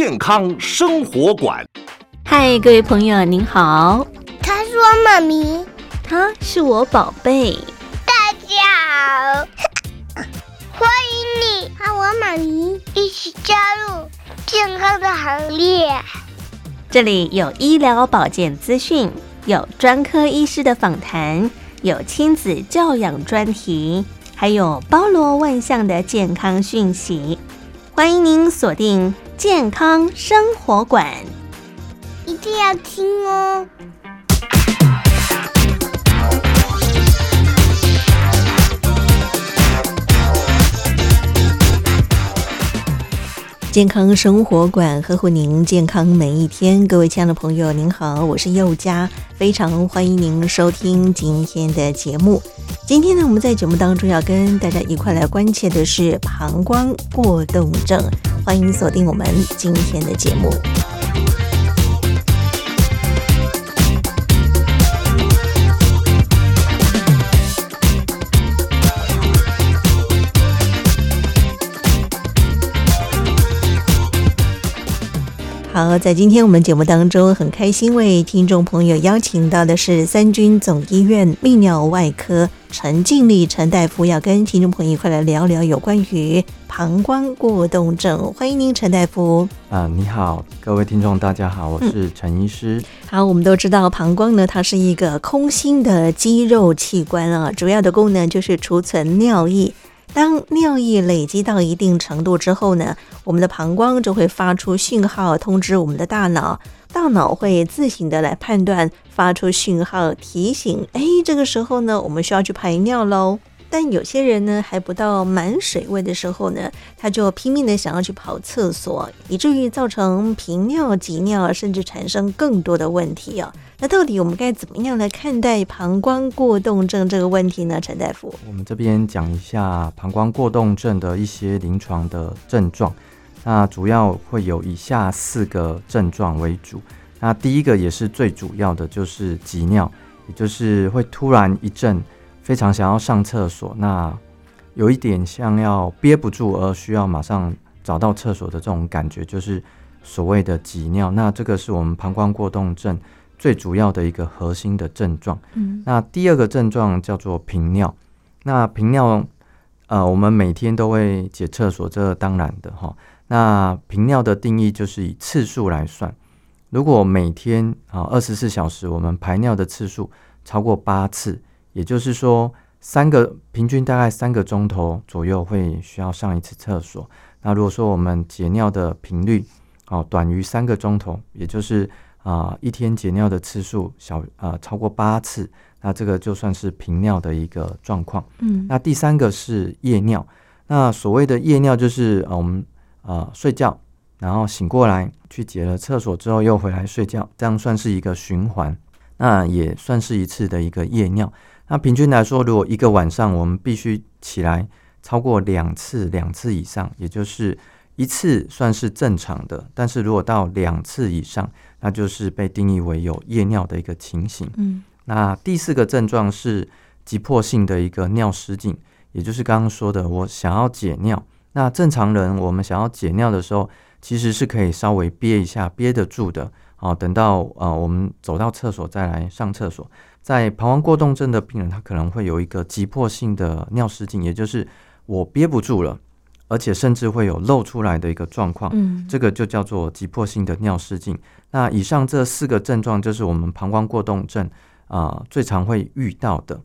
健康生活馆。嗨，各位朋友，您好。他说：“妈咪，他是我宝贝。”大家好，欢迎你和我妈咪一起加入健康的行列。这里有医疗保健资讯，有专科医师的访谈，有亲子教养专题。还有包罗万象的健康讯息，欢迎您锁定健康生活馆，一定要听哦。健康生活馆呵护您健康每一天，各位亲爱的朋友，您好，我是佑佳，非常欢迎您收听今天的节目。今天呢，我们在节目当中要跟大家一块来关切的是膀胱过动症，欢迎锁定我们今天的节目。好，在今天我们节目当中，很开心为听众朋友邀请到的是三军总医院泌尿外科陈静丽陈大夫，要跟听众朋友一块来聊聊有关于膀胱过动症。欢迎您，陈大夫。啊，你好，各位听众，大家好，我是陈医师。嗯。好，我们都知道膀胱呢，它是一个空心的肌肉器官啊，主要的功能就是储存尿液。当尿液累积到一定程度之后呢，我们的膀胱就会发出讯号通知我们的大脑，大脑会自行的来判断，发出讯号提醒，哎，这个时候呢，我们需要去排尿喽。但有些人呢，还不到满水位的时候呢，他就拼命的想要去跑厕所，以至于造成频尿、急尿，甚至产生更多的问题啊。那到底我们该怎么样来看待膀胱过动症这个问题呢？陈大夫，我们这边讲一下膀胱过动症的一些临床的症状。那主要会有以下四个症状为主。那第一个也是最主要的，就是急尿，也就是会突然一阵。非常想要上厕所，那有一点像要憋不住而需要马上找到厕所的这种感觉，就是所谓的急尿。那这个是我们膀胱过动症最主要的一个核心的症状。嗯，那第二个症状叫做频尿。那频尿，呃，我们每天都会解厕所，这当然的哈。那频尿的定义就是以次数来算，如果每天啊二十四小时我们排尿的次数超过八次。也就是说，三个平均大概三个钟头左右会需要上一次厕所。那如果说我们解尿的频率哦短于三个钟头，也就是啊、呃、一天解尿的次数小啊、呃、超过八次，那这个就算是频尿的一个状况。嗯，那第三个是夜尿。那所谓的夜尿就是呃我们啊睡觉，然后醒过来去解了厕所之后又回来睡觉，这样算是一个循环，那也算是一次的一个夜尿。那平均来说，如果一个晚上我们必须起来超过两次，两次以上，也就是一次算是正常的，但是如果到两次以上，那就是被定义为有夜尿的一个情形。嗯，那第四个症状是急迫性的一个尿失禁，也就是刚刚说的，我想要解尿。那正常人我们想要解尿的时候，其实是可以稍微憋一下，憋得住的。好，等到呃我们走到厕所再来上厕所。在膀胱过动症的病人，他可能会有一个急迫性的尿失禁，也就是我憋不住了，而且甚至会有漏出来的一个状况。嗯，这个就叫做急迫性的尿失禁。那以上这四个症状，就是我们膀胱过动症啊、呃、最常会遇到的。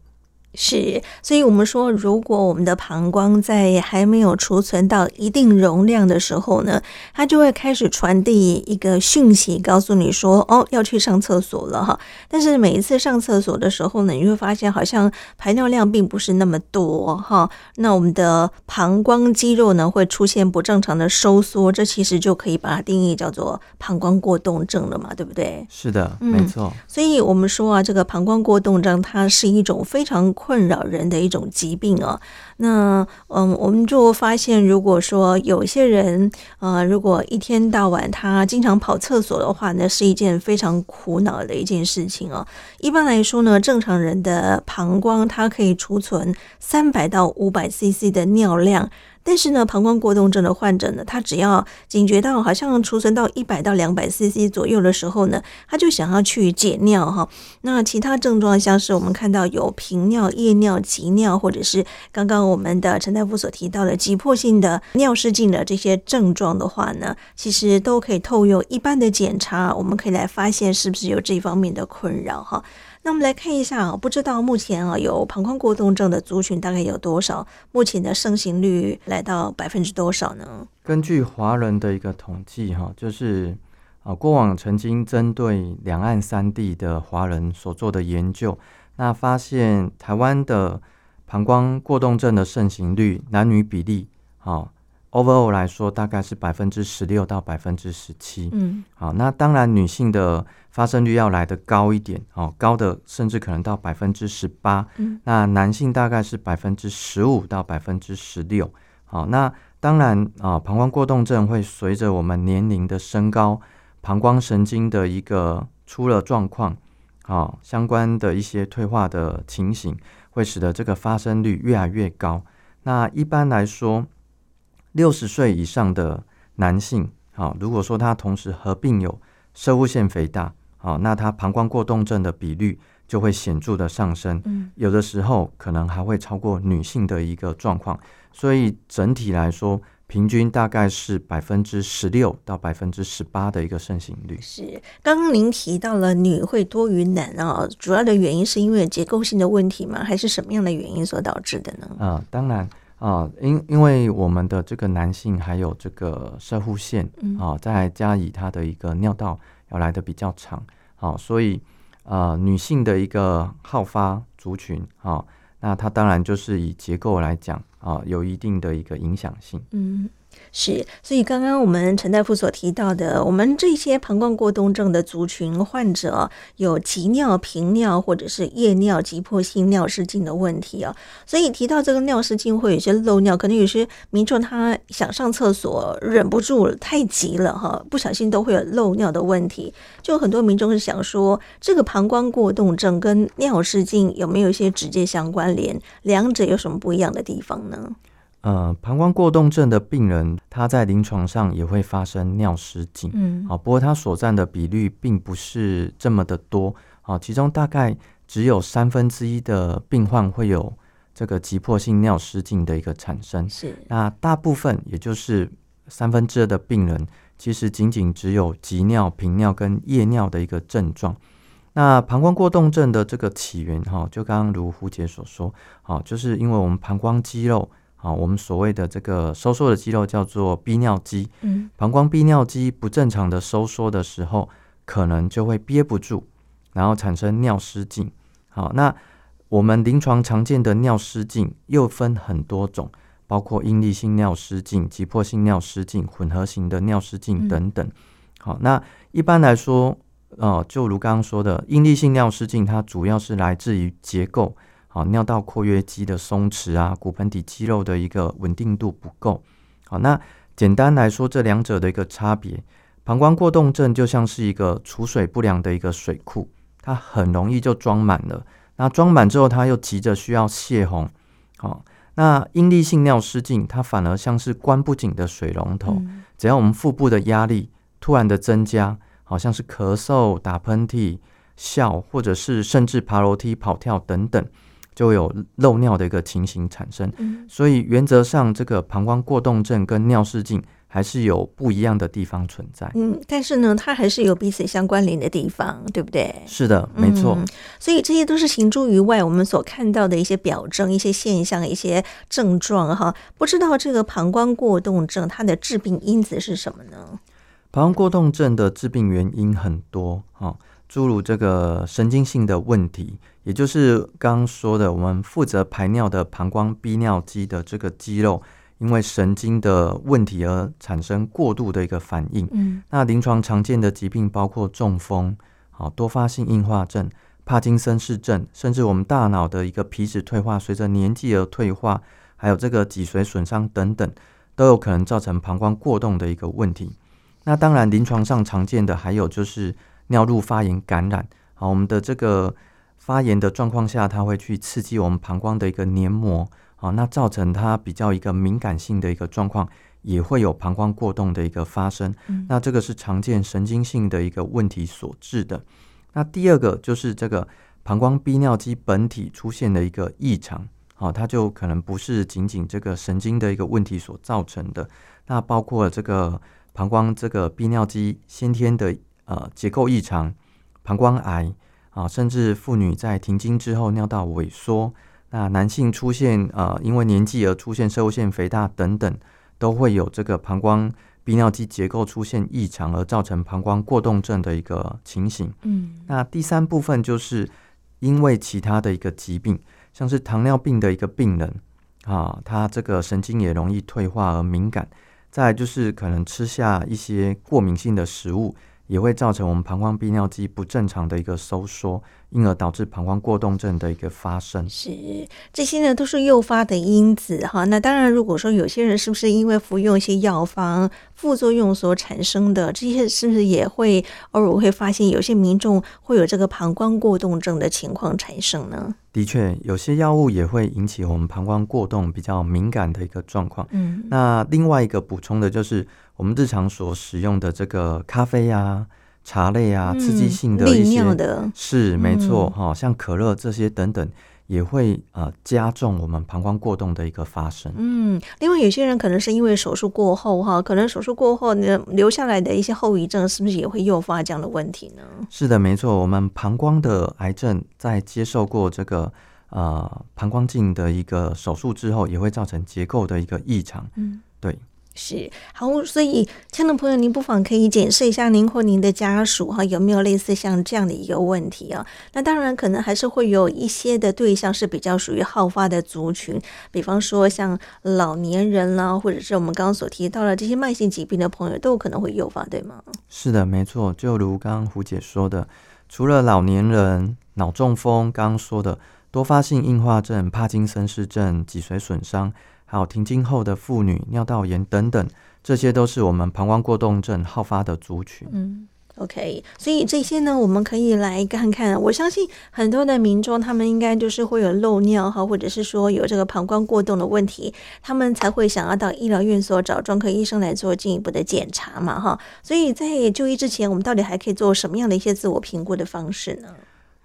是，所以我们说，如果我们的膀胱在还没有储存到一定容量的时候呢，它就会开始传递一个讯息，告诉你说，哦，要去上厕所了哈。但是每一次上厕所的时候呢，你会发现好像排尿量并不是那么多哈。那我们的膀胱肌肉呢，会出现不正常的收缩，这其实就可以把它定义叫做膀胱过动症了嘛，对不对？是的，没错。嗯，所以我们说啊，这个膀胱过动症它是一种非常困扰人的一种疾病哦，那嗯，我们就发现，如果说有些人呃，如果一天到晚他经常跑厕所的话，那是一件非常苦恼的一件事情哦。一般来说呢，正常人的膀胱它可以储存三百到五百 CC 的尿量。但是呢，膀胱过动症的患者呢，他只要警觉到好像储存到一百到两百 CC 左右的时候呢，他就想要去解尿哈。那其他症状像是我们看到有频尿、夜尿、急尿，或者是刚刚我们的陈大夫所提到的急迫性的尿失禁的这些症状的话呢，其实都可以透过一般的检查，我们可以来发现是不是有这方面的困扰哈。那我们来看一下啊，不知道目前啊有膀胱过动症的族群大概有多少？目前的盛行率来到百分之多少呢？根据华人的一个统计哈，就是啊过往曾经针对两岸三地的华人所做的研究，那发现台湾的膀胱过动症的盛行率男女比例啊。Overall 来说，大概是百分之十六到百分之十七。嗯，好，那当然女性的发生率要来的高一点，哦，高的甚至可能到百分之十八。嗯，那男性大概是百分之十五到百分之十六。好，那当然啊，膀胱过动症会随着我们年龄的升高，膀胱神经的一个出了状况，好，相关的一些退化的情形，会使得这个发生率越来越高。那一般来说，六十岁以上的男性，好，如果说他同时合并有射物腺肥大，好，那他膀胱过动症的比率就会显著的上升，嗯，有的时候可能还会超过女性的一个状况，所以整体来说，平均大概是百分之十六到百分之十八的一个盛行率。是，刚刚您提到了女会多于男啊，主要的原因是因为结构性的问题吗？还是什么样的原因所导致的呢？啊，当然。啊，因因为我们的这个男性还有这个射护腺啊，再加以他的一个尿道要来的比较长，啊，所以呃女性的一个好发族群啊，那它当然就是以结构来讲啊，有一定的一个影响性。嗯。是，所以刚刚我们陈大夫所提到的，我们这些膀胱过动症的族群患者有急尿、频尿或者是夜尿、急迫性尿失禁的问题啊。所以提到这个尿失禁会有些漏尿，可能有些民众他想上厕所忍不住，太急了哈，不小心都会有漏尿的问题。就很多民众是想说，这个膀胱过动症跟尿失禁有没有一些直接相关联？两者有什么不一样的地方呢？呃，膀胱过动症的病人，他在临床上也会发生尿失禁，嗯，好，不过他所占的比率并不是这么的多，好，其中大概只有三分之一的病患会有这个急迫性尿失禁的一个产生，是，那大部分也就是三分之二的病人，其实仅仅只有急尿、频尿跟夜尿的一个症状。那膀胱过动症的这个起源，哈，就刚刚如胡姐所说，好，就是因为我们膀胱肌肉。啊，我们所谓的这个收缩的肌肉叫做逼尿肌。嗯，膀胱逼尿肌不正常的收缩的时候，可能就会憋不住，然后产生尿失禁。好，那我们临床常见的尿失禁又分很多种，包括应力性尿失禁、急迫性尿失禁、混合型的尿失禁等等。好，那一般来说，哦，就如刚刚说的，应力性尿失禁它主要是来自于结构。好，尿道括约肌的松弛啊，骨盆底肌肉的一个稳定度不够。好，那简单来说，这两者的一个差别，膀胱过动症就像是一个储水不良的一个水库，它很容易就装满了。那装满之后，它又急着需要泄洪。好，那应力性尿失禁，它反而像是关不紧的水龙头，嗯、只要我们腹部的压力突然的增加，好像是咳嗽、打喷嚏、笑，或者是甚至爬楼梯、跑跳等等。就有漏尿的一个情形产生，嗯、所以原则上这个膀胱过动症跟尿失禁还是有不一样的地方存在。嗯，但是呢，它还是有彼此相关联的地方，对不对？是的，没错。嗯、所以这些都是行诸于外，我们所看到的一些表征、一些现象、一些症状哈。不知道这个膀胱过动症它的致病因子是什么呢？膀胱过动症的致病原因很多哈。诸如这个神经性的问题，也就是刚刚说的，我们负责排尿的膀胱逼尿肌的这个肌肉，因为神经的问题而产生过度的一个反应。嗯，那临床常见的疾病包括中风、好多发性硬化症、帕金森氏症，甚至我们大脑的一个皮质退化，随着年纪而退化，还有这个脊髓损伤等等，都有可能造成膀胱过动的一个问题。那当然，临床上常见的还有就是。尿路发炎感染，好，我们的这个发炎的状况下，它会去刺激我们膀胱的一个黏膜，好，那造成它比较一个敏感性的一个状况，也会有膀胱过动的一个发生。嗯、那这个是常见神经性的一个问题所致的。那第二个就是这个膀胱泌尿肌本体出现的一个异常，好，它就可能不是仅仅这个神经的一个问题所造成的。那包括这个膀胱这个泌尿肌先天的呃结构异常、膀胱癌啊，甚至妇女在停经之后尿道萎缩。那男性出现呃，因为年纪而出现摄护腺肥大等等，都会有这个膀胱泌尿肌结构出现异常而造成膀胱过动症的一个情形。嗯，那第三部分就是因为其他的一个疾病，像是糖尿病的一个病人啊，他这个神经也容易退化而敏感。再就是可能吃下一些过敏性的食物。也会造成我们膀胱泌尿肌不正常的一个收缩，因而导致膀胱过动症的一个发生。是这些呢，都是诱发的因子哈。那当然，如果说有些人是不是因为服用一些药方副作用所产生的，这些是不是也会偶尔会发现有些民众会有这个膀胱过动症的情况产生呢？的确，有些药物也会引起我们膀胱过动比较敏感的一个状况。嗯，那另外一个补充的就是。我们日常所使用的这个咖啡啊、茶类啊，刺激性的一些，的是没错哈、嗯，像可乐这些等等，也会呃加重我们膀胱过动的一个发生。嗯，另外有些人可能是因为手术过后哈，可能手术过后呢留下来的一些后遗症，是不是也会诱发这样的问题呢？是的，没错，我们膀胱的癌症在接受过这个呃膀胱镜的一个手术之后，也会造成结构的一个异常。嗯，对。是好，所以亲爱的朋友，您不妨可以检视一下您或您的家属哈，有没有类似像这样的一个问题啊？那当然，可能还是会有一些的对象是比较属于好发的族群，比方说像老年人啦，或者是我们刚刚所提到的这些慢性疾病的朋友，都有可能会诱发，对吗？是的，没错。就如刚刚胡姐说的，除了老年人、脑中风，刚刚说的多发性硬化症、帕金森氏症、脊髓损伤。还有停经后的妇女、尿道炎等等，这些都是我们膀胱过动症好发的族群。嗯，OK，所以这些呢，我们可以来看看。我相信很多的民众，他们应该就是会有漏尿哈，或者是说有这个膀胱过动的问题，他们才会想要到医疗院所找专科医生来做进一步的检查嘛哈。所以在就医之前，我们到底还可以做什么样的一些自我评估的方式呢？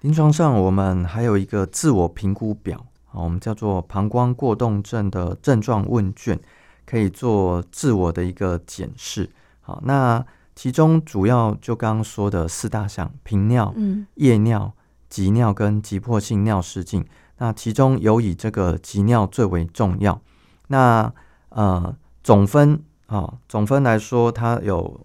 临床上，我们还有一个自我评估表。好，我们叫做膀胱过动症的症状问卷，可以做自我的一个检视。好，那其中主要就刚刚说的四大项：频尿、夜尿、急尿跟急迫性尿失禁。那其中有以这个急尿最为重要。那呃总分啊，总分来说，它有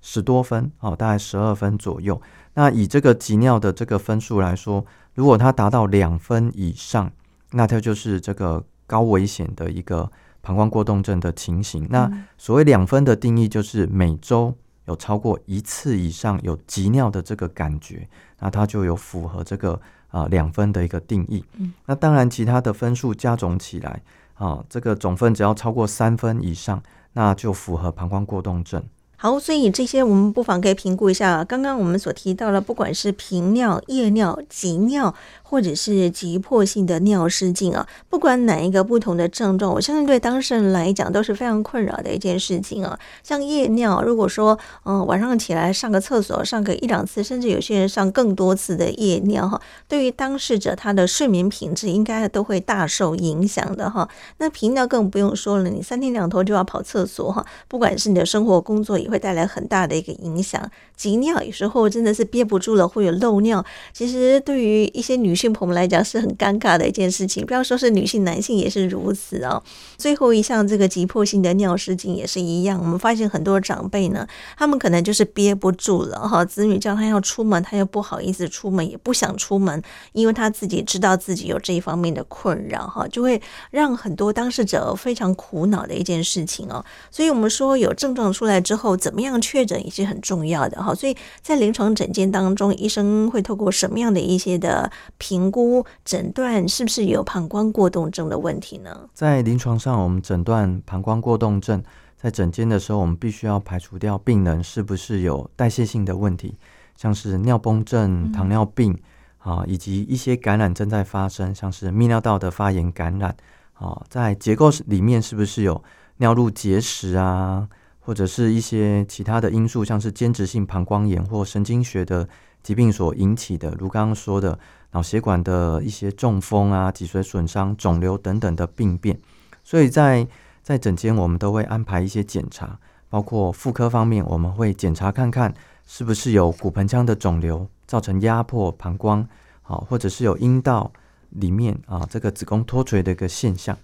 十多分，哦，大概十二分左右。那以这个急尿的这个分数来说，如果它达到两分以上，那它就是这个高危险的一个膀胱过动症的情形。那所谓两分的定义，就是每周有超过一次以上有急尿的这个感觉，那它就有符合这个啊两分的一个定义。那当然，其他的分数加总起来啊，这个总分只要超过三分以上，那就符合膀胱过动症。好，所以这些我们不妨可以评估一下。刚刚我们所提到了，不管是频尿、夜尿、急尿。或者是急迫性的尿失禁啊，不管哪一个不同的症状，我相信对当事人来讲都是非常困扰的一件事情啊。像夜尿，如果说嗯晚上起来上个厕所，上个一两次，甚至有些人上更多次的夜尿哈，对于当事者他的睡眠品质应该都会大受影响的哈。那频尿更不用说了，你三天两头就要跑厕所哈，不管是你的生活工作也会会带来很大的一个影响。急尿有时候真的是憋不住了，会有漏尿。其实对于一些女性，朋友来讲是很尴尬的一件事情，不要说是女性，男性也是如此哦。最后一项这个急迫性的尿失禁也是一样，我们发现很多长辈呢，他们可能就是憋不住了哈，子女叫他要出门，他又不好意思出门，也不想出门，因为他自己知道自己有这一方面的困扰哈，就会让很多当事者非常苦恼的一件事情哦。所以我们说有症状出来之后，怎么样确诊也是很重要的哈。所以在临床诊间当中，医生会透过什么样的一些的评估诊断是不是有膀胱过动症的问题呢？在临床上，我们诊断膀胱过动症，在诊间的时候，我们必须要排除掉病人是不是有代谢性的问题，像是尿崩症、糖尿病啊，以及一些感染正在发生，像是泌尿道的发炎感染啊，在结构里面是不是有尿路结石啊，或者是一些其他的因素，像是间质性膀胱炎或神经学的疾病所引起的，如刚刚说的脑血管的一些中风啊、脊髓损伤、肿瘤等等的病变。所以在在诊间，我们都会安排一些检查，包括妇科方面，我们会检查看看是不是有骨盆腔的肿瘤造成压迫膀胱，好，或者是有阴道。里面啊，这个子宫脱垂的一个现象，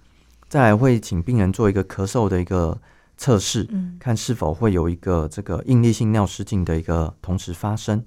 再来会请病人做一个咳嗽的一个测试，嗯，看是否会有一个这个应力性尿失禁的一个同时发生。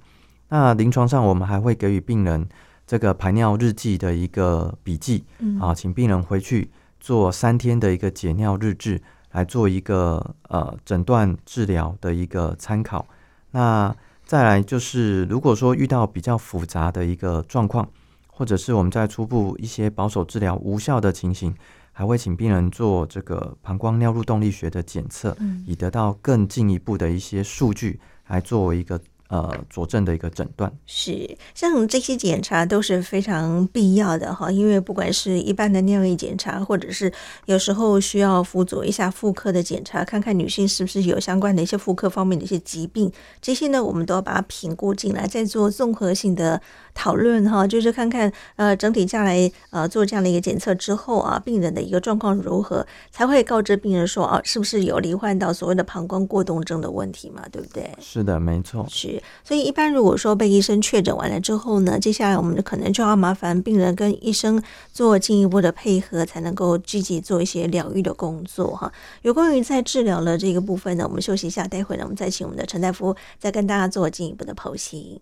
那临床上我们还会给予病人这个排尿日记的一个笔记，嗯，啊，请病人回去做三天的一个解尿日志，来做一个呃诊断治疗的一个参考。那再来就是，如果说遇到比较复杂的一个状况。或者是我们在初步一些保守治疗无效的情形，还会请病人做这个膀胱尿路动力学的检测，以得到更进一步的一些数据，来作为一个。呃，佐证的一个诊断是，像这些检查都是非常必要的哈，因为不管是一般的尿液检查，或者是有时候需要辅佐一下妇科的检查，看看女性是不是有相关的一些妇科方面的一些疾病，这些呢，我们都要把它评估进来，再做综合性的讨论哈，就是看看呃整体下来呃做这样的一个检测之后啊，病人的一个状况如何，才会告知病人说啊，是不是有罹患到所谓的膀胱过动症的问题嘛，对不对？是的，没错，是。所以，一般如果说被医生确诊完了之后呢，接下来我们可能就要麻烦病人跟医生做进一步的配合，才能够积极做一些疗愈的工作哈。有关于在治疗的这个部分呢，我们休息一下，待会呢，我们再请我们的陈大夫再跟大家做进一步的剖析。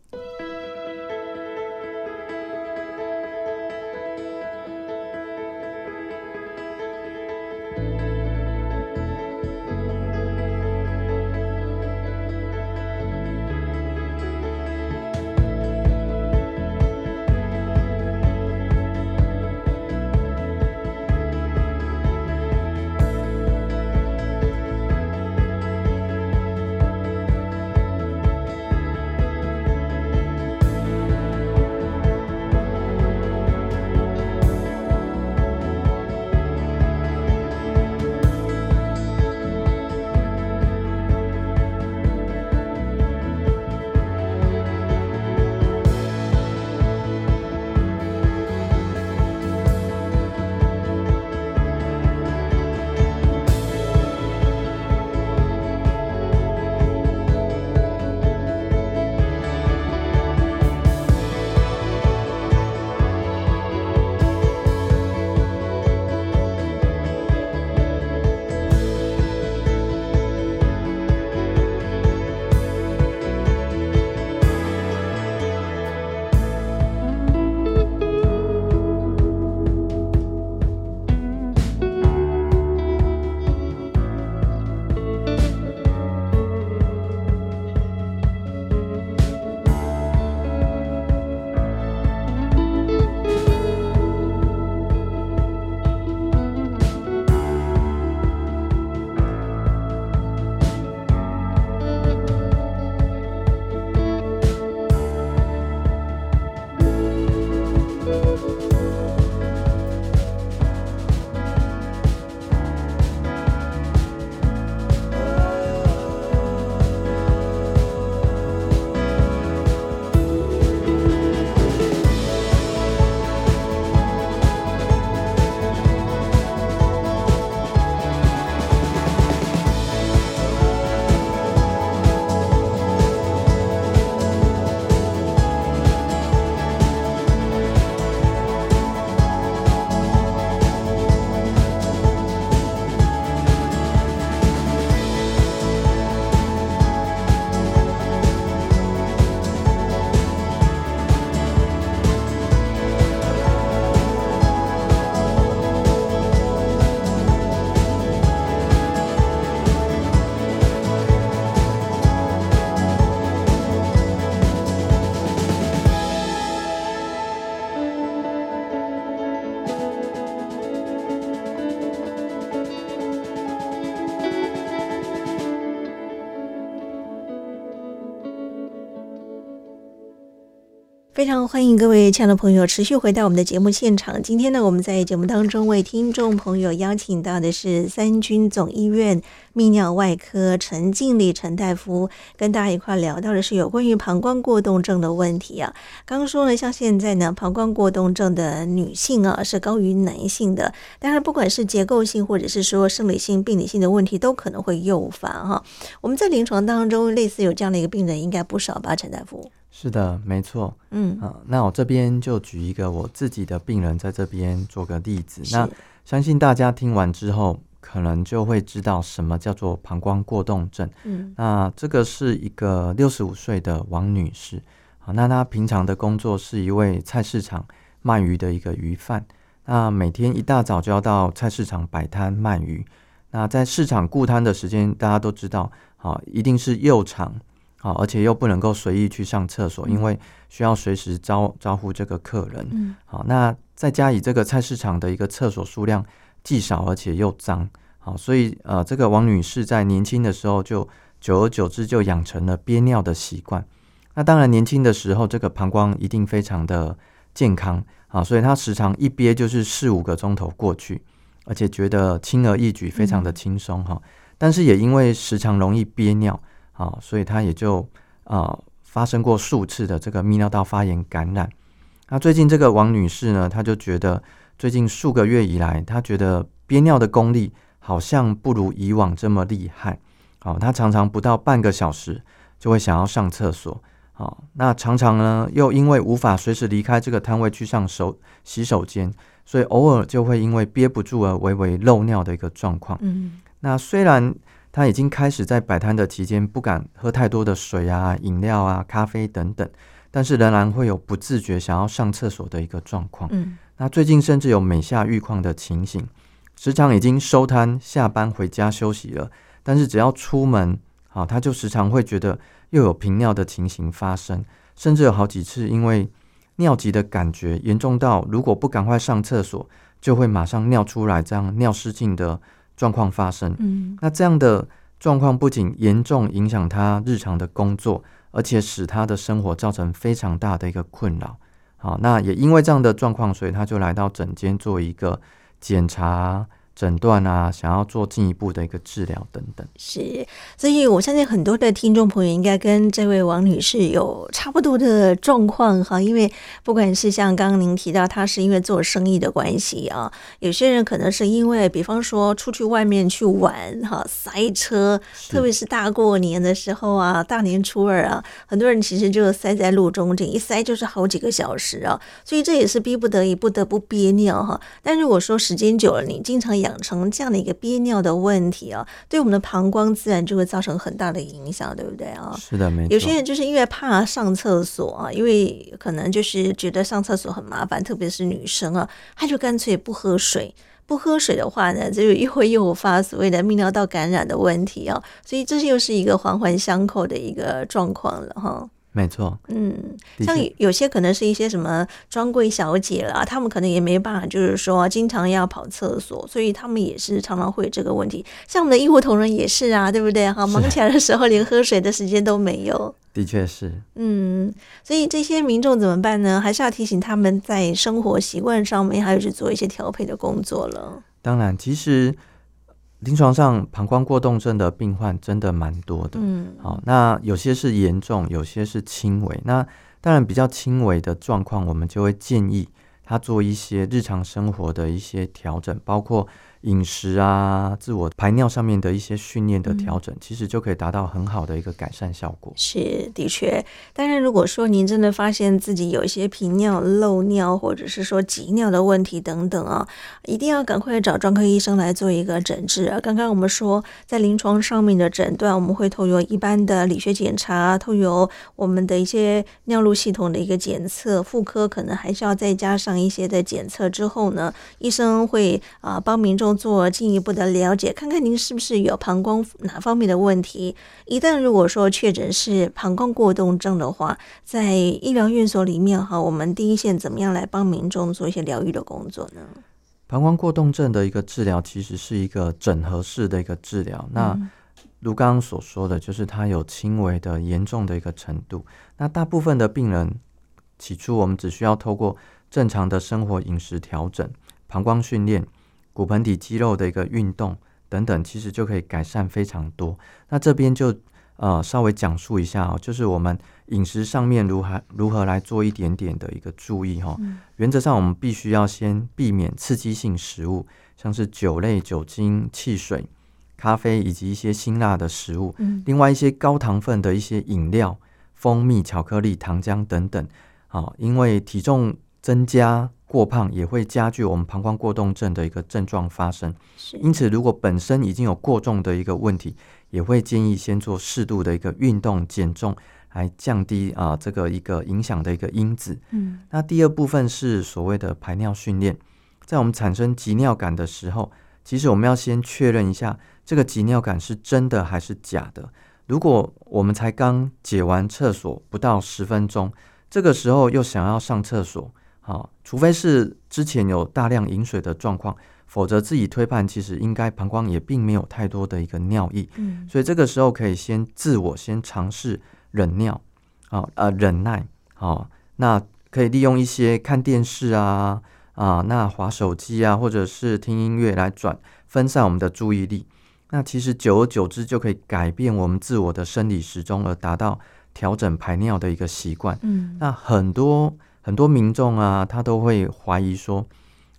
非常欢迎各位亲爱的朋友持续回到我们的节目现场。今天呢，我们在节目当中为听众朋友邀请到的是三军总医院泌尿外科陈静丽陈大夫，跟大家一块聊到的是有关于膀胱过动症的问题啊。刚刚说呢，像现在呢，膀胱过动症的女性啊是高于男性的，当然不管是结构性或者是说生理性、病理性的问题，都可能会诱发哈。我们在临床当中类似有这样的一个病人应该不少吧，陈大夫？是的，没错。嗯啊，那我这边就举一个我自己的病人，在这边做个例子。那相信大家听完之后，可能就会知道什么叫做膀胱过动症。嗯，那这个是一个六十五岁的王女士。好，那她平常的工作是一位菜市场卖鱼的一个鱼贩。那每天一大早就要到菜市场摆摊卖鱼。那在市场顾摊的时间，大家都知道，好，一定是又长。好，而且又不能够随意去上厕所，因为需要随时招招呼这个客人。嗯，好，那再加以这个菜市场的一个厕所数量既少而且又脏，好，所以呃，这个王女士在年轻的时候就久而久之就养成了憋尿的习惯。那当然，年轻的时候这个膀胱一定非常的健康啊，所以她时常一憋就是四五个钟头过去，而且觉得轻而易举，非常的轻松哈。但是也因为时常容易憋尿。啊，所以她也就啊、呃、发生过数次的这个泌尿道发炎感染。那最近这个王女士呢，她就觉得最近数个月以来，他觉得憋尿的功力好像不如以往这么厉害。好，他常常不到半个小时就会想要上厕所。好，那常常呢又因为无法随时离开这个摊位去上手洗手间，所以偶尔就会因为憋不住而微微漏尿的一个状况。嗯，那虽然。他已经开始在摆摊的期间不敢喝太多的水啊、饮料啊、咖啡等等，但是仍然会有不自觉想要上厕所的一个状况。嗯，那最近甚至有每下愈况的情形，时常已经收摊下班回家休息了，但是只要出门，啊，他就时常会觉得又有频尿的情形发生，甚至有好几次因为尿急的感觉严重到如果不赶快上厕所，就会马上尿出来，这样尿失禁的。状况发生，嗯，那这样的状况不仅严重影响他日常的工作，而且使他的生活造成非常大的一个困扰。好，那也因为这样的状况，所以他就来到诊间做一个检查。诊断啊，想要做进一步的一个治疗等等，是，所以我相信很多的听众朋友应该跟这位王女士有差不多的状况哈，因为不管是像刚刚您提到，她是因为做生意的关系啊，有些人可能是因为，比方说出去外面去玩哈，塞车，特别是大过年的时候啊，大年初二啊，很多人其实就塞在路中间，一塞就是好几个小时啊，所以这也是逼不得已不得不憋尿哈。但如果说时间久了，你经常养成这样的一个憋尿的问题啊，对我们的膀胱自然就会造成很大的影响，对不对啊？是的，没错。有些人就是因为怕上厕所啊，因为可能就是觉得上厕所很麻烦，特别是女生啊，她就干脆不喝水。不喝水的话呢，就又会诱发所谓的泌尿道感染的问题啊。所以这又是一个环环相扣的一个状况了哈。没错，嗯，像有些可能是一些什么专柜小姐啦，他们可能也没办法，就是说经常要跑厕所，所以他们也是常常会有这个问题。像我们的医护同仁也是啊，对不对？哈，忙起来的时候连喝水的时间都没有。的确是，嗯，所以这些民众怎么办呢？还是要提醒他们在生活习惯上面，还有去做一些调配的工作了。当然，其实。临床上膀胱过动症的病患真的蛮多的，嗯，好，那有些是严重，有些是轻微。那当然比较轻微的状况，我们就会建议他做一些日常生活的一些调整，包括。饮食啊，自我排尿上面的一些训练的调整，嗯，其实就可以达到很好的一个改善效果。是的确，当然，如果说您真的发现自己有一些频尿、漏尿，或者是说急尿的问题等等啊，一定要赶快找专科医生来做一个诊治啊。刚刚我们说，在临床上面的诊断，我们会透过一般的理学检查，透过我们的一些尿路系统的一个检测，妇科可能还是要再加上一些的检测之后呢，医生会啊帮民众。做进一步的了解，看看您是不是有膀胱哪方面的问题。一旦如果说确诊是膀胱过动症的话，在医疗院所里面哈，我们第一线怎么样来帮民众做一些疗愈的工作呢？膀胱过动症的一个治疗其实是一个整合式的一个治疗。那如刚刚所说的就是它有轻微的、严重的一个程度。那大部分的病人起初我们只需要透过正常的生活饮食调整、膀胱训练、骨盆底肌肉的一个运动等等，其实就可以改善非常多。那这边就呃稍微讲述一下哦，就是我们饮食上面如何如何来做一点点的一个注意哈。嗯、原则上，我们必须要先避免刺激性食物，像是酒类、酒精、汽水。咖啡以及一些辛辣的食物，嗯，另外一些高糖分的一些饮料、蜂蜜、巧克力、糖浆等等，啊，因为体重增加过胖也会加剧我们膀胱过动症的一个症状发生。是，因此如果本身已经有过重的一个问题，也会建议先做适度的一个运动减重，来降低啊这个一个影响的一个因子。嗯，那第二部分是所谓的排尿训练，在我们产生急尿感的时候，其实我们要先确认一下。这个急尿感是真的还是假的？如果我们才刚解完厕所不到十分钟，这个时候又想要上厕所，好，除非是之前有大量饮水的状况，否则自己推判其实应该膀胱也并没有太多的一个尿意，嗯，所以这个时候可以先自我先尝试忍尿，啊呃忍耐，好，那可以利用一些看电视啊啊，那划手机啊，或者是听音乐来转分散我们的注意力。那其实久而久之就可以改变我们自我的生理时钟，而达到调整排尿的一个习惯。嗯，那很多很多民众啊，他都会怀疑说，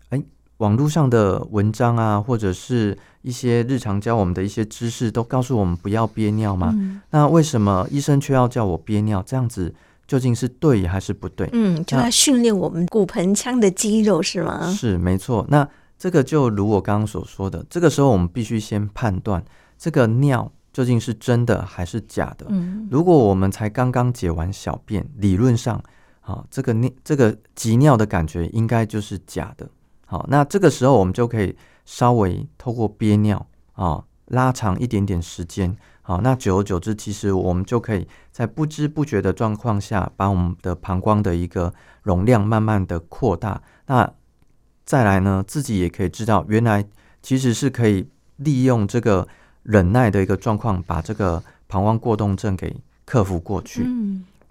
哎，网络上的文章啊，或者是一些日常教我们的一些知识，都告诉我们不要憋尿吗？嗯，那为什么医生却要叫我憋尿？这样子究竟是对还是不对？嗯，就要训练我们骨盆腔的肌肉是吗？是，没错。那这个就如我刚刚所说的，这个时候我们必须先判断这个尿究竟是真的还是假的。嗯，如果我们才刚刚解完小便，理论上，好，这个尿这个急尿的感觉应该就是假的。好，那这个时候我们就可以稍微透过憋尿啊，拉长一点点时间。好，那久而久之，其实我们就可以在不知不觉的状况下，把我们的膀胱的一个容量慢慢的扩大。那再来呢，自己也可以知道，原来其实是可以利用这个忍耐的一个状况，把这个膀胱过动症给克服过去。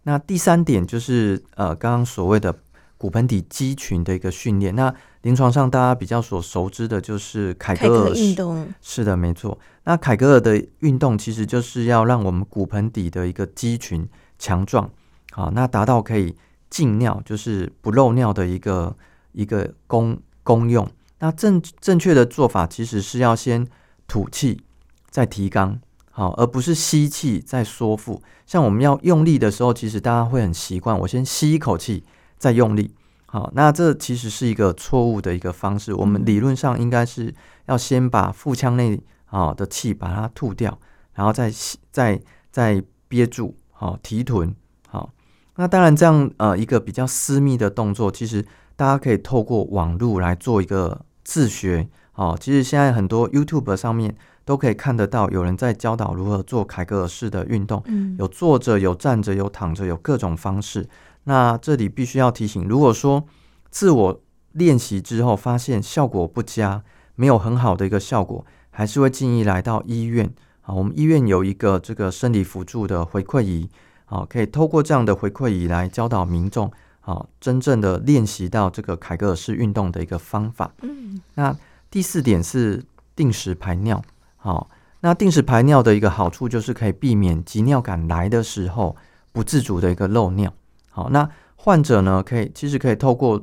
那第三点就是呃，刚刚所谓的骨盆底肌群的一个训练。那临床上大家比较所熟知的就是凯格尔运动。是的，没错。那凯格尔的运动其实就是要让我们骨盆底的一个肌群强壮，好，那达到可以静尿，就是不漏尿的一个。一个功功用，那正正确的做法其实是要先吐气再提肛，好，而不是吸气再缩腹。像我们要用力的时候，其实大家会很习惯，我先吸一口气再用力，好，那这其实是一个错误的一个方式。我们理论上应该是要先把腹腔内啊的气把它吐掉，然后再吸，再再憋住，好，提臀，好。那当然这样呃一个比较私密的动作，其实。大家可以透过网络来做一个自学，哦，其实现在很多 YouTube 上面都可以看得到，有人在教导如何做凯格尔式的运动，嗯，有坐着，有站着，有躺着，有各种方式。那这里必须要提醒，如果说自我练习之后发现效果不佳，没有很好的一个效果，还是会建议来到医院。啊，我们医院有一个这个生理辅助的回馈仪，啊，可以透过这样的回馈仪来教导民众。好，真正的练习到这个凯格尔式运动的一个方法。嗯，那第四点是定时排尿。好，那定时排尿的一个好处就是可以避免急尿感来的时候不自主的一个漏尿。好，那患者呢，可以其实可以透过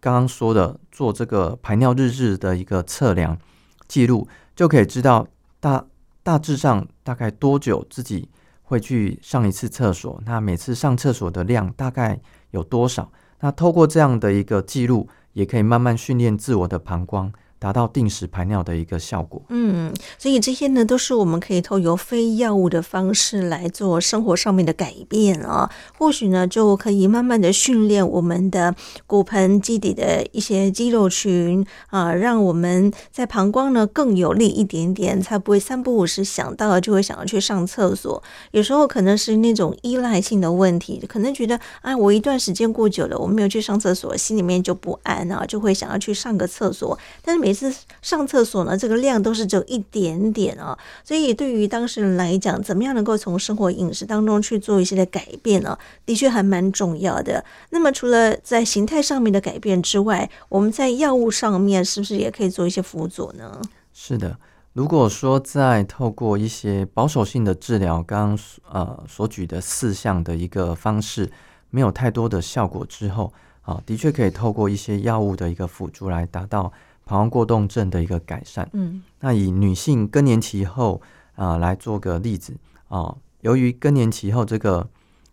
刚刚说的做这个排尿日志的一个测量记录，就可以知道大大致上大概多久自己会去上一次厕所。那每次上厕所的量大概有多少？那透过这样的一个记录，也可以慢慢训练自我的膀胱。达到定时排尿的一个效果。嗯，所以这些呢，都是我们可以透过非药物的方式来做生活上面的改变啊。或许呢，就可以慢慢的训练我们的骨盆基底的一些肌肉群啊，让我们在膀胱呢更有力一点点，才不会三不五时想到就会想要去上厕所。有时候可能是那种依赖性的问题，可能觉得啊，我一段时间过久了，我没有去上厕所，心里面就不安啊，就会想要去上个厕所，但是每每次上厕所呢，这个量都是只有一点点啊。所以对于当事人来讲，怎么样能够从生活饮食当中去做一些的改变呢？的确还蛮重要的。那么除了在形态上面的改变之外，我们在药物上面是不是也可以做一些辅佐呢？是的。如果说在透过一些保守性的治疗，刚刚呃所举的四项的一个方式没有太多的效果之后，啊，的确可以透过一些药物的一个辅助来达到膀胱过动症的一个改善。嗯，那以女性更年期后啊来做个例子啊，由于更年期后这个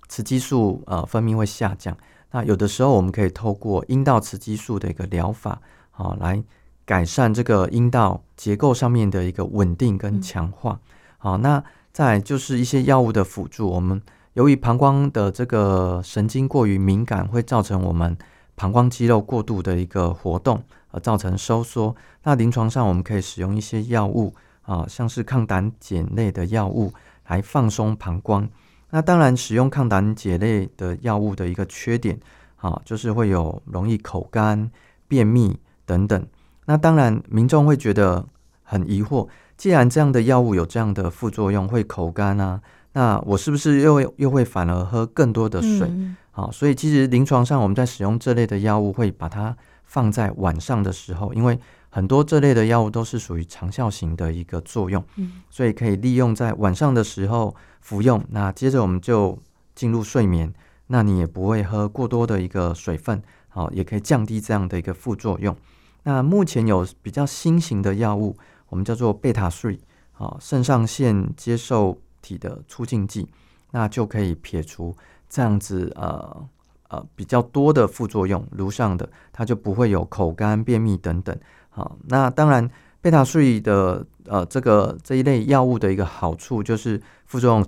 雌激素呃分泌会下降，那有的时候我们可以透过阴道雌激素的一个疗法啊来。改善这个阴道结构上面的一个稳定跟强化，好，那再就是一些药物的辅助。我们由于膀胱的这个神经过于敏感，会造成我们膀胱肌肉过度的一个活动，而造成收缩。那临床上我们可以使用一些药物啊，像是抗胆碱类的药物来放松膀胱。那当然，使用抗胆碱类的药物的一个缺点啊，就是会有容易口干、便秘等等。那当然，民众会觉得很疑惑，既然这样的药物有这样的副作用，会口干啊，那我是不是又又会反而喝更多的水？好、嗯，所以其实临床上我们在使用这类的药物，会把它放在晚上的时候，因为很多这类的药物都是属于长效型的一个作用，所以可以利用在晚上的时候服用。那接着我们就进入睡眠，那你也不会喝过多的一个水分，好，也可以降低这样的一个副作用。那目前有比较新型的药物，我们叫做贝塔税，啊，肾上腺接受体的促进剂，那就可以撇除这样子呃呃比较多的副作用，如上的它就不会有口干、便秘等等。好，那当然贝塔税的呃这个这一类药物的一个好处就是副作用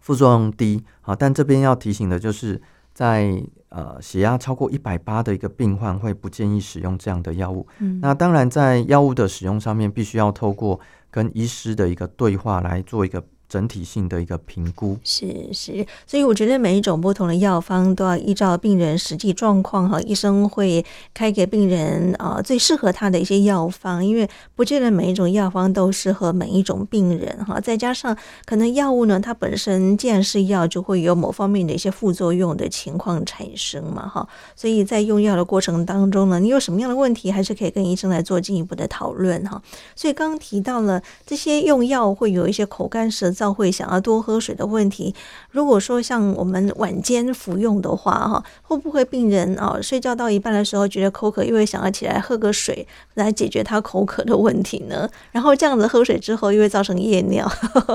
副作用低，好，但这边要提醒的就是在。呃，血压超过一百八的一个病患会不建议使用这样的药物。嗯，那当然，在药物的使用上面，必须要透过跟医师的一个对话来做一个。整体性的一个评估是是，所以我觉得每一种不同的药方都要依照病人实际状况哈，医生会开给病人啊最适合他的一些药方，因为不见得每一种药方都适合每一种病人哈。再加上可能药物呢，它本身既然是药，就会有某方面的一些副作用的情况产生嘛哈。所以在用药的过程当中呢，你有什么样的问题，还是可以跟医生来做进一步的讨论哈。所以刚刚提到了这些用药会有一些口干舌燥会想要多喝水的问题，如果说像我们晚间服用的话，哈，会不会病人啊睡觉到一半的时候觉得口渴，又会想要起来喝个水来解决他口渴的问题呢？然后这样子喝水之后又会造成夜尿。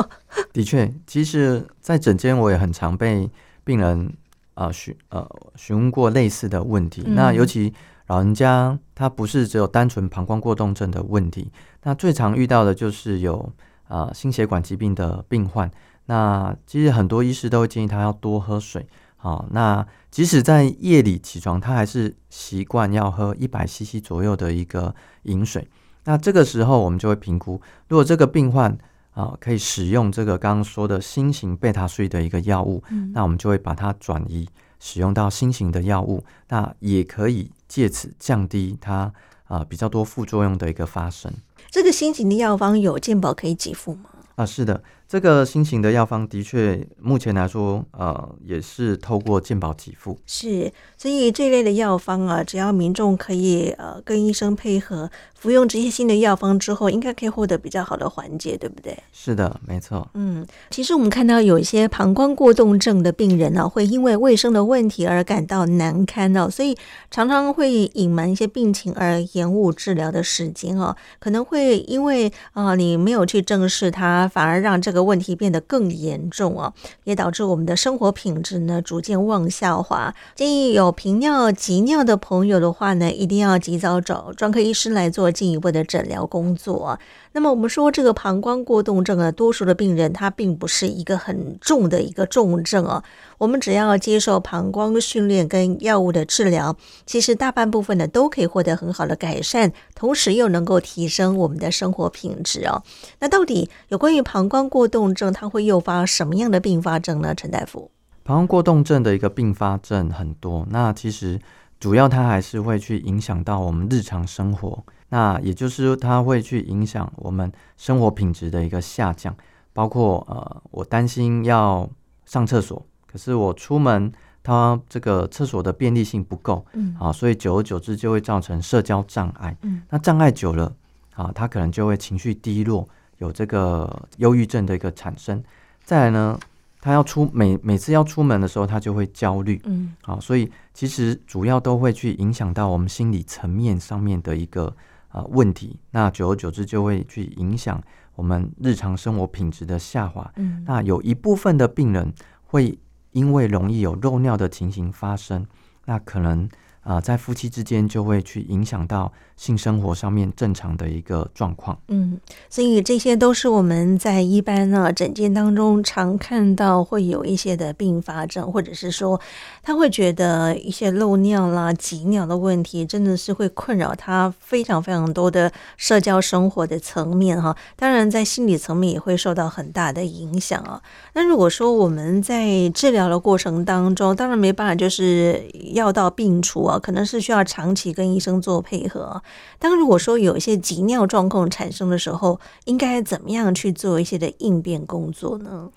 的确，其实，在诊间我也很常被病人啊询呃询问过类似的问题。嗯、那尤其老人家，他不是只有单纯膀胱过动症的问题，那最常遇到的就是有。啊、呃，心血管疾病的病患，那其实很多医师都会建议他要多喝水。好、哦，那即使在夜里起床，他还是习惯要喝一百 CC 左右的一个饮水。那这个时候，我们就会评估，如果这个病患啊、呃、可以使用这个刚刚说的新型贝塔睡的一个药物，嗯、那我们就会把它转移使用到新型的药物，那也可以借此降低它啊、呃、比较多副作用的一个发生。这个新型的药方有健保可以给付吗？啊，是的。这个新型的药方的确，目前来说，呃，也是透过健保给付。是，所以这一类的药方啊，只要民众可以呃跟医生配合服用这些新的药方之后，应该可以获得比较好的缓解，对不对？是的，没错。嗯，其实我们看到有一些膀胱过动症的病人呢、啊，会因为卫生的问题而感到难堪哦，所以常常会隐瞒一些病情而延误治疗的时间哦，可能会因为啊、呃、你没有去正视它，反而让这个。问题变得更严重啊，也导致我们的生活品质呢逐渐往下滑。建议有频尿、急尿的朋友的话呢，一定要及早找专科医师来做进一步的诊疗工作。那么我们说这个膀胱过动症啊，多数的病人他并不是一个很重的一个重症啊。我们只要接受膀胱训练跟药物的治疗，其实大半部分呢都可以获得很好的改善，同时又能够提升我们的生活品质哦。那到底有关于膀胱过动症，它会诱发什么样的并发症呢？陈大夫，膀胱过动症的一个并发症很多，那其实主要它还是会去影响到我们日常生活。那也就是它会去影响我们生活品质的一个下降，包括呃，我担心要上厕所，可是我出门它这个厕所的便利性不够，嗯，啊，所以久而久之就会造成社交障碍，嗯，那障碍久了，啊，他可能就会情绪低落，有这个忧郁症的一个产生。再来呢，他要出每每次要出门的时候，他就会焦虑，嗯，好，所以其实主要都会去影响到我们心理层面上面的一个。啊，问题，那久而久之就会去影响我们日常生活品质的下滑。嗯，那有一部分的病人会因为容易有漏尿的情形发生，那可能。啊、呃，在夫妻之间就会去影响到性生活上面正常的一个状况。嗯，所以这些都是我们在一般呢诊间当中常看到会有一些的并发症，或者是说他会觉得一些漏尿啦、急尿的问题，真的是会困扰他非常非常多的社交生活的层面哈。当然，在心理层面也会受到很大的影响啊。那如果说我们在治疗的过程当中，当然没办法就是药到病除啊。可能是需要长期跟医生做配合。当如果说有一些急尿状况产生的时候，应该怎么样去做一些的应变工作呢？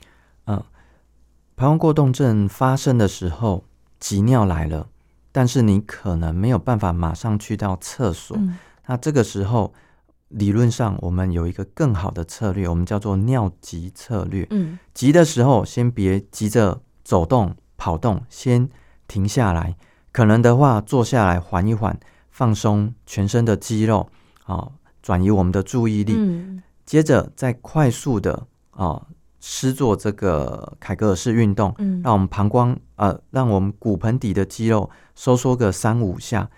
嗯，膀胱过动症发生的时候，急尿来了，但是你可能没有办法马上去到厕所。嗯、那这个时候，理论上我们有一个更好的策略，我们叫做尿急策略。嗯，急的时候先别急着走动、跑动，先停下来。可能的话，坐下来缓一缓，放松全身的肌肉，啊，转移我们的注意力。嗯、接着再快速的啊，施做这个凯格尔式运动，嗯、让我们膀胱呃，让我们骨盆底的肌肉收缩个三五下，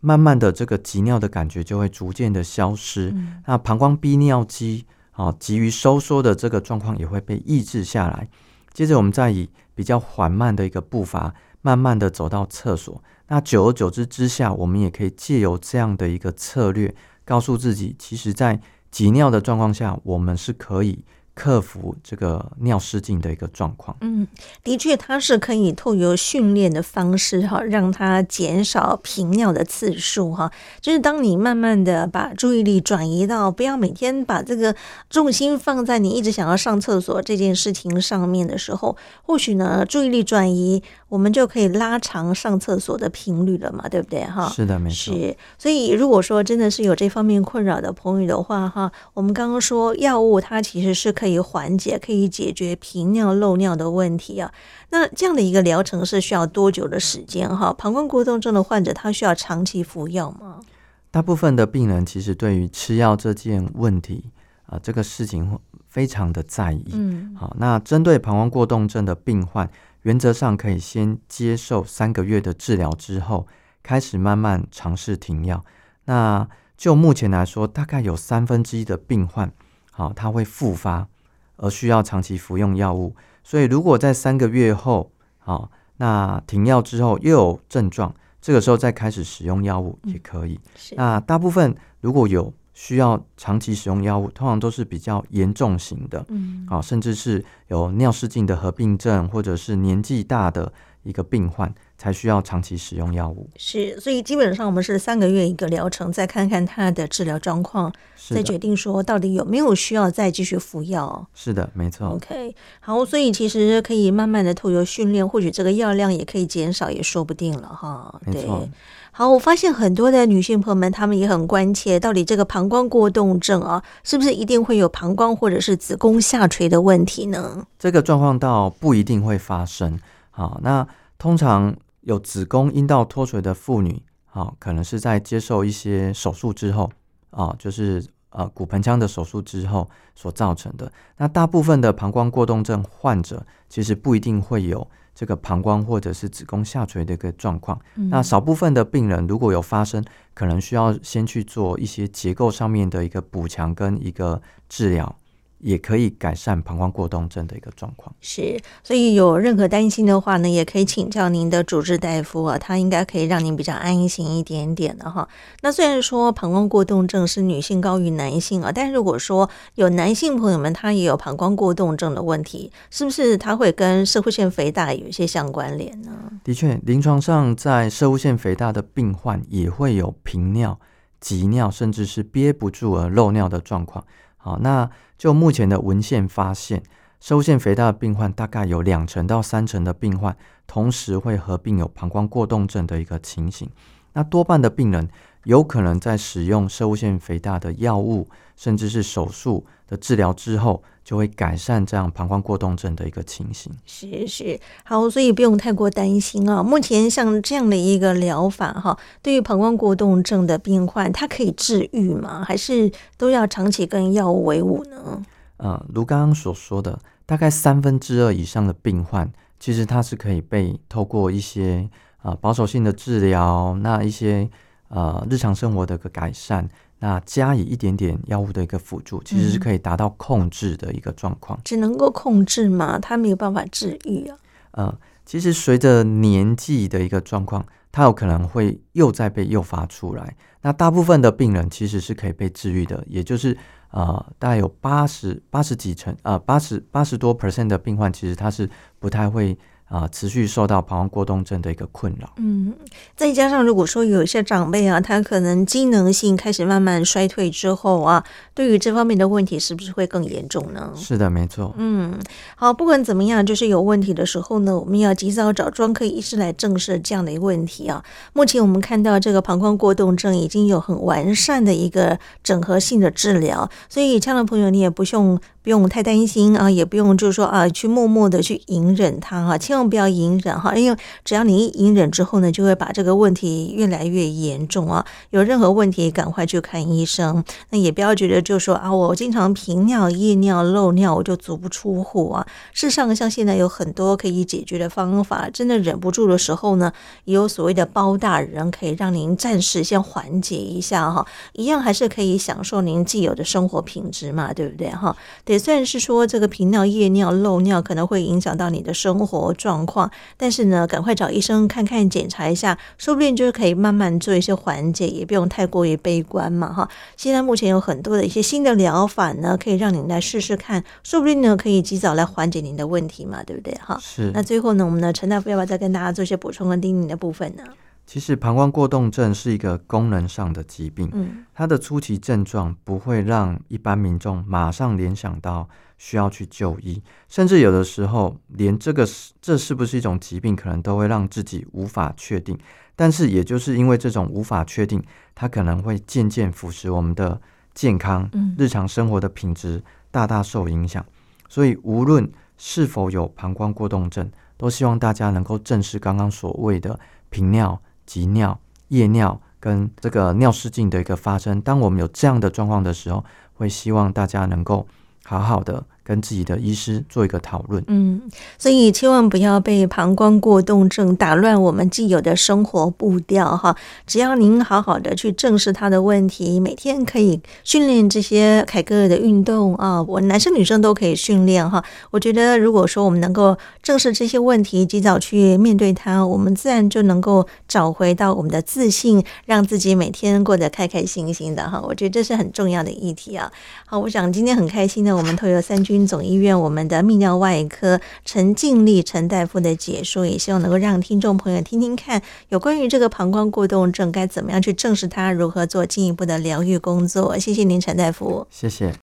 慢慢的这个急尿的感觉就会逐渐的消失。嗯、那膀胱逼尿肌啊，急于收缩的这个状况也会被抑制下来。接着我们再以比较缓慢的一个步伐。慢慢的走到厕所，那久而久之之下，我们也可以借由这样的一个策略，告诉自己，其实，在急尿的状况下，我们是可以。克服这个尿失禁的一个状况。嗯，的确，它是可以透过训练的方式哈，让它减少频尿的次数哈。就是当你慢慢的把注意力转移到不要每天把这个重心放在你一直想要上厕所这件事情上面的时候，或许呢，注意力转移，我们就可以拉长上厕所的频率了嘛，对不对哈？是的，没错。是，所以如果说真的是有这方面困扰的朋友的话哈，我们刚刚说药物它其实是可以。可以缓解、可以解决频尿漏尿的问题啊。那这样的一个疗程是需要多久的时间？哈，膀胱过动症的患者他需要长期服药吗？大部分的病人其实对于吃药这件问题啊、呃，这个事情非常的在意。嗯，好，那针对膀胱过动症的病患，原则上可以先接受三个月的治疗之后，开始慢慢尝试停药。那就目前来说，大概有三分之一的病患，好，他会复发。而需要长期服用药物，所以如果在三个月后，好，那停药之后又有症状，这个时候再开始使用药物也可以。嗯、那大部分如果有需要长期使用药物，通常都是比较严重型的，嗯，好，甚至是有尿失禁的合并症，或者是年纪大的一个病患。才需要长期使用药物，是，所以基本上我们是三个月一个疗程，再看看他的治疗状况，再决定说到底有没有需要再继续服药。是的，没错。OK，好，所以其实可以慢慢的透过训练，或许这个药量也可以减少，也说不定了哈。对，好，我发现很多的女性朋友们，她们也很关切，到底这个膀胱过动症啊，是不是一定会有膀胱或者是子宫下垂的问题呢？这个状况倒不一定会发生。好，那通常。有子宫阴道脱垂的妇女，啊，可能是在接受一些手术之后，啊，就是呃骨盆腔的手术之后所造成的。那大部分的膀胱过动症患者，其实不一定会有这个膀胱或者是子宫下垂的一个状况。嗯、那少部分的病人如果有发生，可能需要先去做一些结构上面的一个补强跟一个治疗。也可以改善膀胱过动症的一个状况。是，所以有任何担心的话呢，也可以请教您的主治大夫啊，他应该可以让您比较安心一点点的哈。那虽然说膀胱过动症是女性高于男性啊，但如果说有男性朋友们他也有膀胱过动症的问题，是不是他会跟射会腺肥大有一些相关联呢？的确，临床上在射会腺肥大的病患也会有频尿、急尿，甚至是憋不住而漏尿的状况。好，那就目前的文献发现，收腺肥大的病患大概有两成到三成的病患，同时会合并有膀胱过动症的一个情形。那多半的病人有可能在使用射物腺肥大的药物，甚至是手术的治疗之后，就会改善这样膀胱过动症的一个情形。是是，好，所以不用太过担心啊。目前像这样的一个疗法哈，对于膀胱过动症的病患，它可以治愈吗？还是都要长期跟药物为伍呢？呃，如刚刚所说的，大概三分之二以上的病患，其实它是可以被透过一些呃保守性的治疗，那一些呃日常生活的一个改善。那加以一点点药物的一个辅助，其实是可以达到控制的一个状况。只能够控制吗？它没有办法治愈啊。呃，其实随着年纪的一个状况，它有可能会又再被诱发出来。那大部分的病人其实是可以被治愈的，也就是呃，大概有八十八十几成，呃，八十八十多 percent 的病患，其实他是不太会。啊，持续受到膀胱过动症的一个困扰。嗯，再加上如果说有一些长辈啊，他可能机能性开始慢慢衰退之后啊，对于这方面的问题是不是会更严重呢？是的，没错。嗯，好，不管怎么样，就是有问题的时候呢，我们要及早找专科医师来正视这样的一个问题啊。目前我们看到这个膀胱过动症已经有很完善的一个整合性的治疗，所以这样的朋友你也不用。不用太担心啊，也不用就是说啊，去默默的去隐忍它哈，千万不要隐忍哈，因为只要你一隐忍之后呢，就会把这个问题越来越严重啊。有任何问题，赶快去看医生。那也不要觉得就是说啊，我经常频尿、夜尿、漏尿，我就足不出户啊。事实上，像现在有很多可以解决的方法，真的忍不住的时候呢，也有所谓的包大人可以让您暂时先缓解一下哈，一样还是可以享受您既有的生活品质嘛，对不对哈？对。虽然是说这个频尿、夜尿、漏尿可能会影响到你的生活状况，但是呢，赶快找医生看看、检查一下，说不定就是可以慢慢做一些缓解，也不用太过于悲观嘛，哈。现在目前有很多的一些新的疗法呢，可以让你来试试看，说不定呢可以及早来缓解您的问题嘛，对不对？哈，是。那最后呢，我们的陈大夫要不要再跟大家做一些补充跟叮咛的部分呢？其实膀胱过动症是一个功能上的疾病，嗯，它的初期症状不会让一般民众马上联想到需要去就医，甚至有的时候连这个这是不是一种疾病，可能都会让自己无法确定。但是也就是因为这种无法确定，它可能会渐渐腐蚀我们的健康，日常生活的品质大大受影响。所以无论是否有膀胱过动症，都希望大家能够正视刚刚所谓的频尿。急尿、夜尿跟这个尿失禁的一个发生，当我们有这样的状况的时候，会希望大家能够好好的。跟自己的医师做一个讨论，嗯，所以千万不要被膀胱过动症打乱我们既有的生活步调哈。只要您好好的去正视他的问题，每天可以训练这些凯格尔的运动啊，我男生女生都可以训练哈。我觉得如果说我们能够正视这些问题，及早去面对它，我们自然就能够找回到我们的自信，让自己每天过得开开心心的哈。我觉得这是很重要的议题啊。好，我想今天很开心的，我们透过三军。总医院我们的泌尿外科陈静丽陈大夫的解说，也希望能够让听众朋友听听看，有关于这个膀胱过动症该怎么样去正视它，如何做进一步的疗愈工作。谢谢您，陈大夫。谢谢。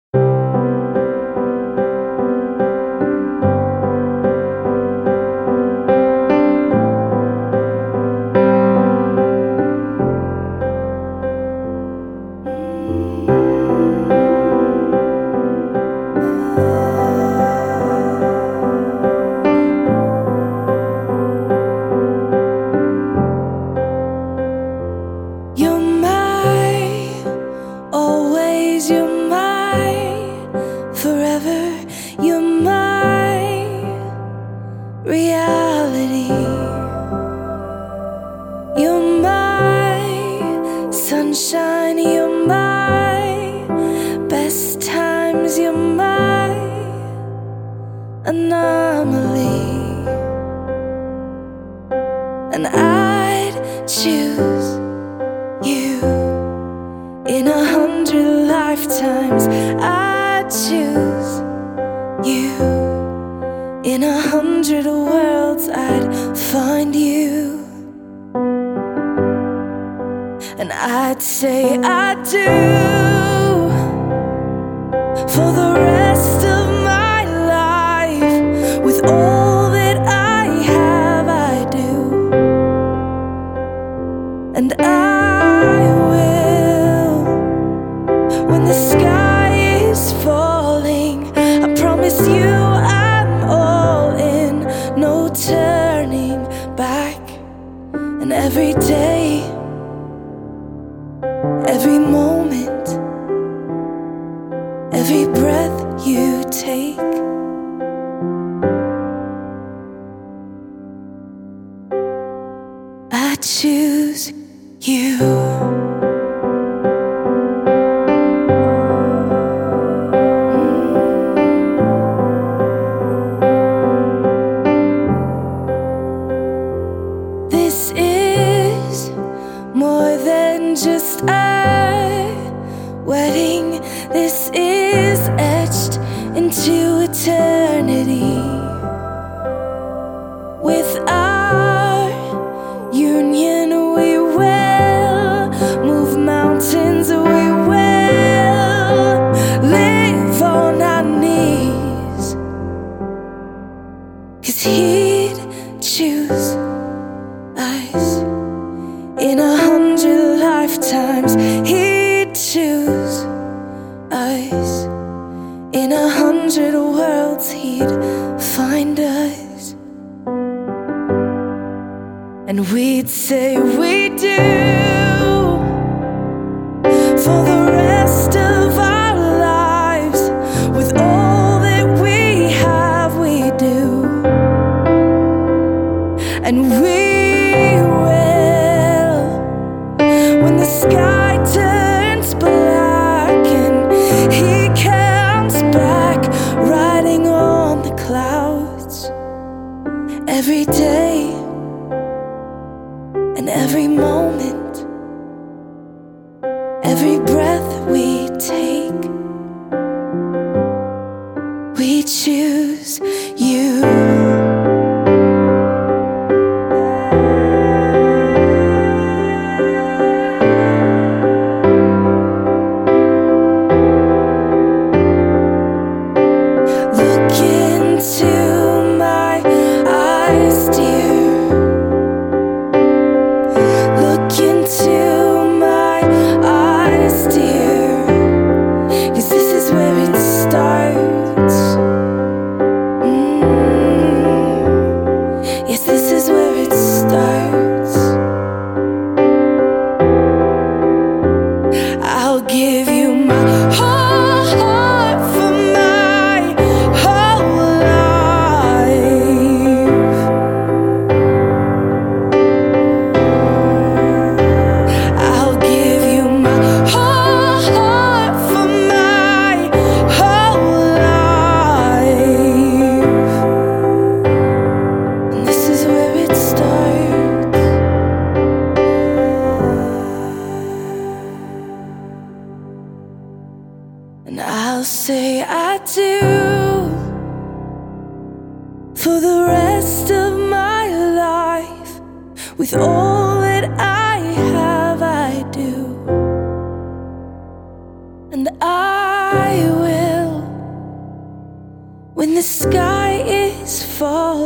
we choose you.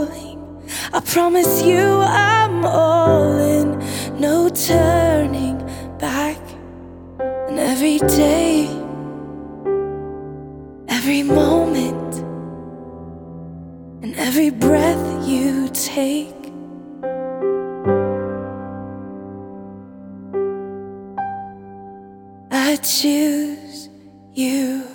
falling. I promise you I'm all in, no turning back. And every day, every moment, and every breath you take. I choose you.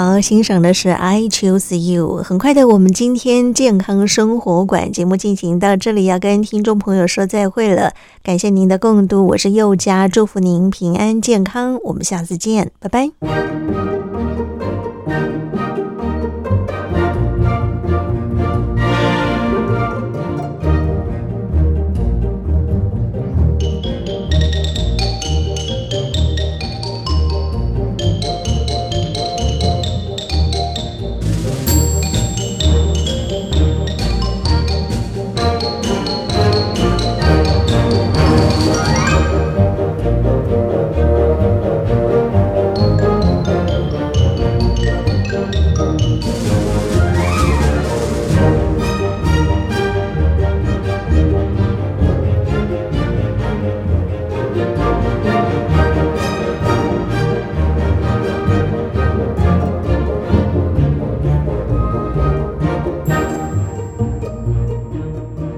好欣赏的是 i choose you 很快的我们今天健康生活馆节目进行到这里要跟听众朋友说再会了。感谢您的共度我是佑佳祝福您平安健康我们下次见拜拜。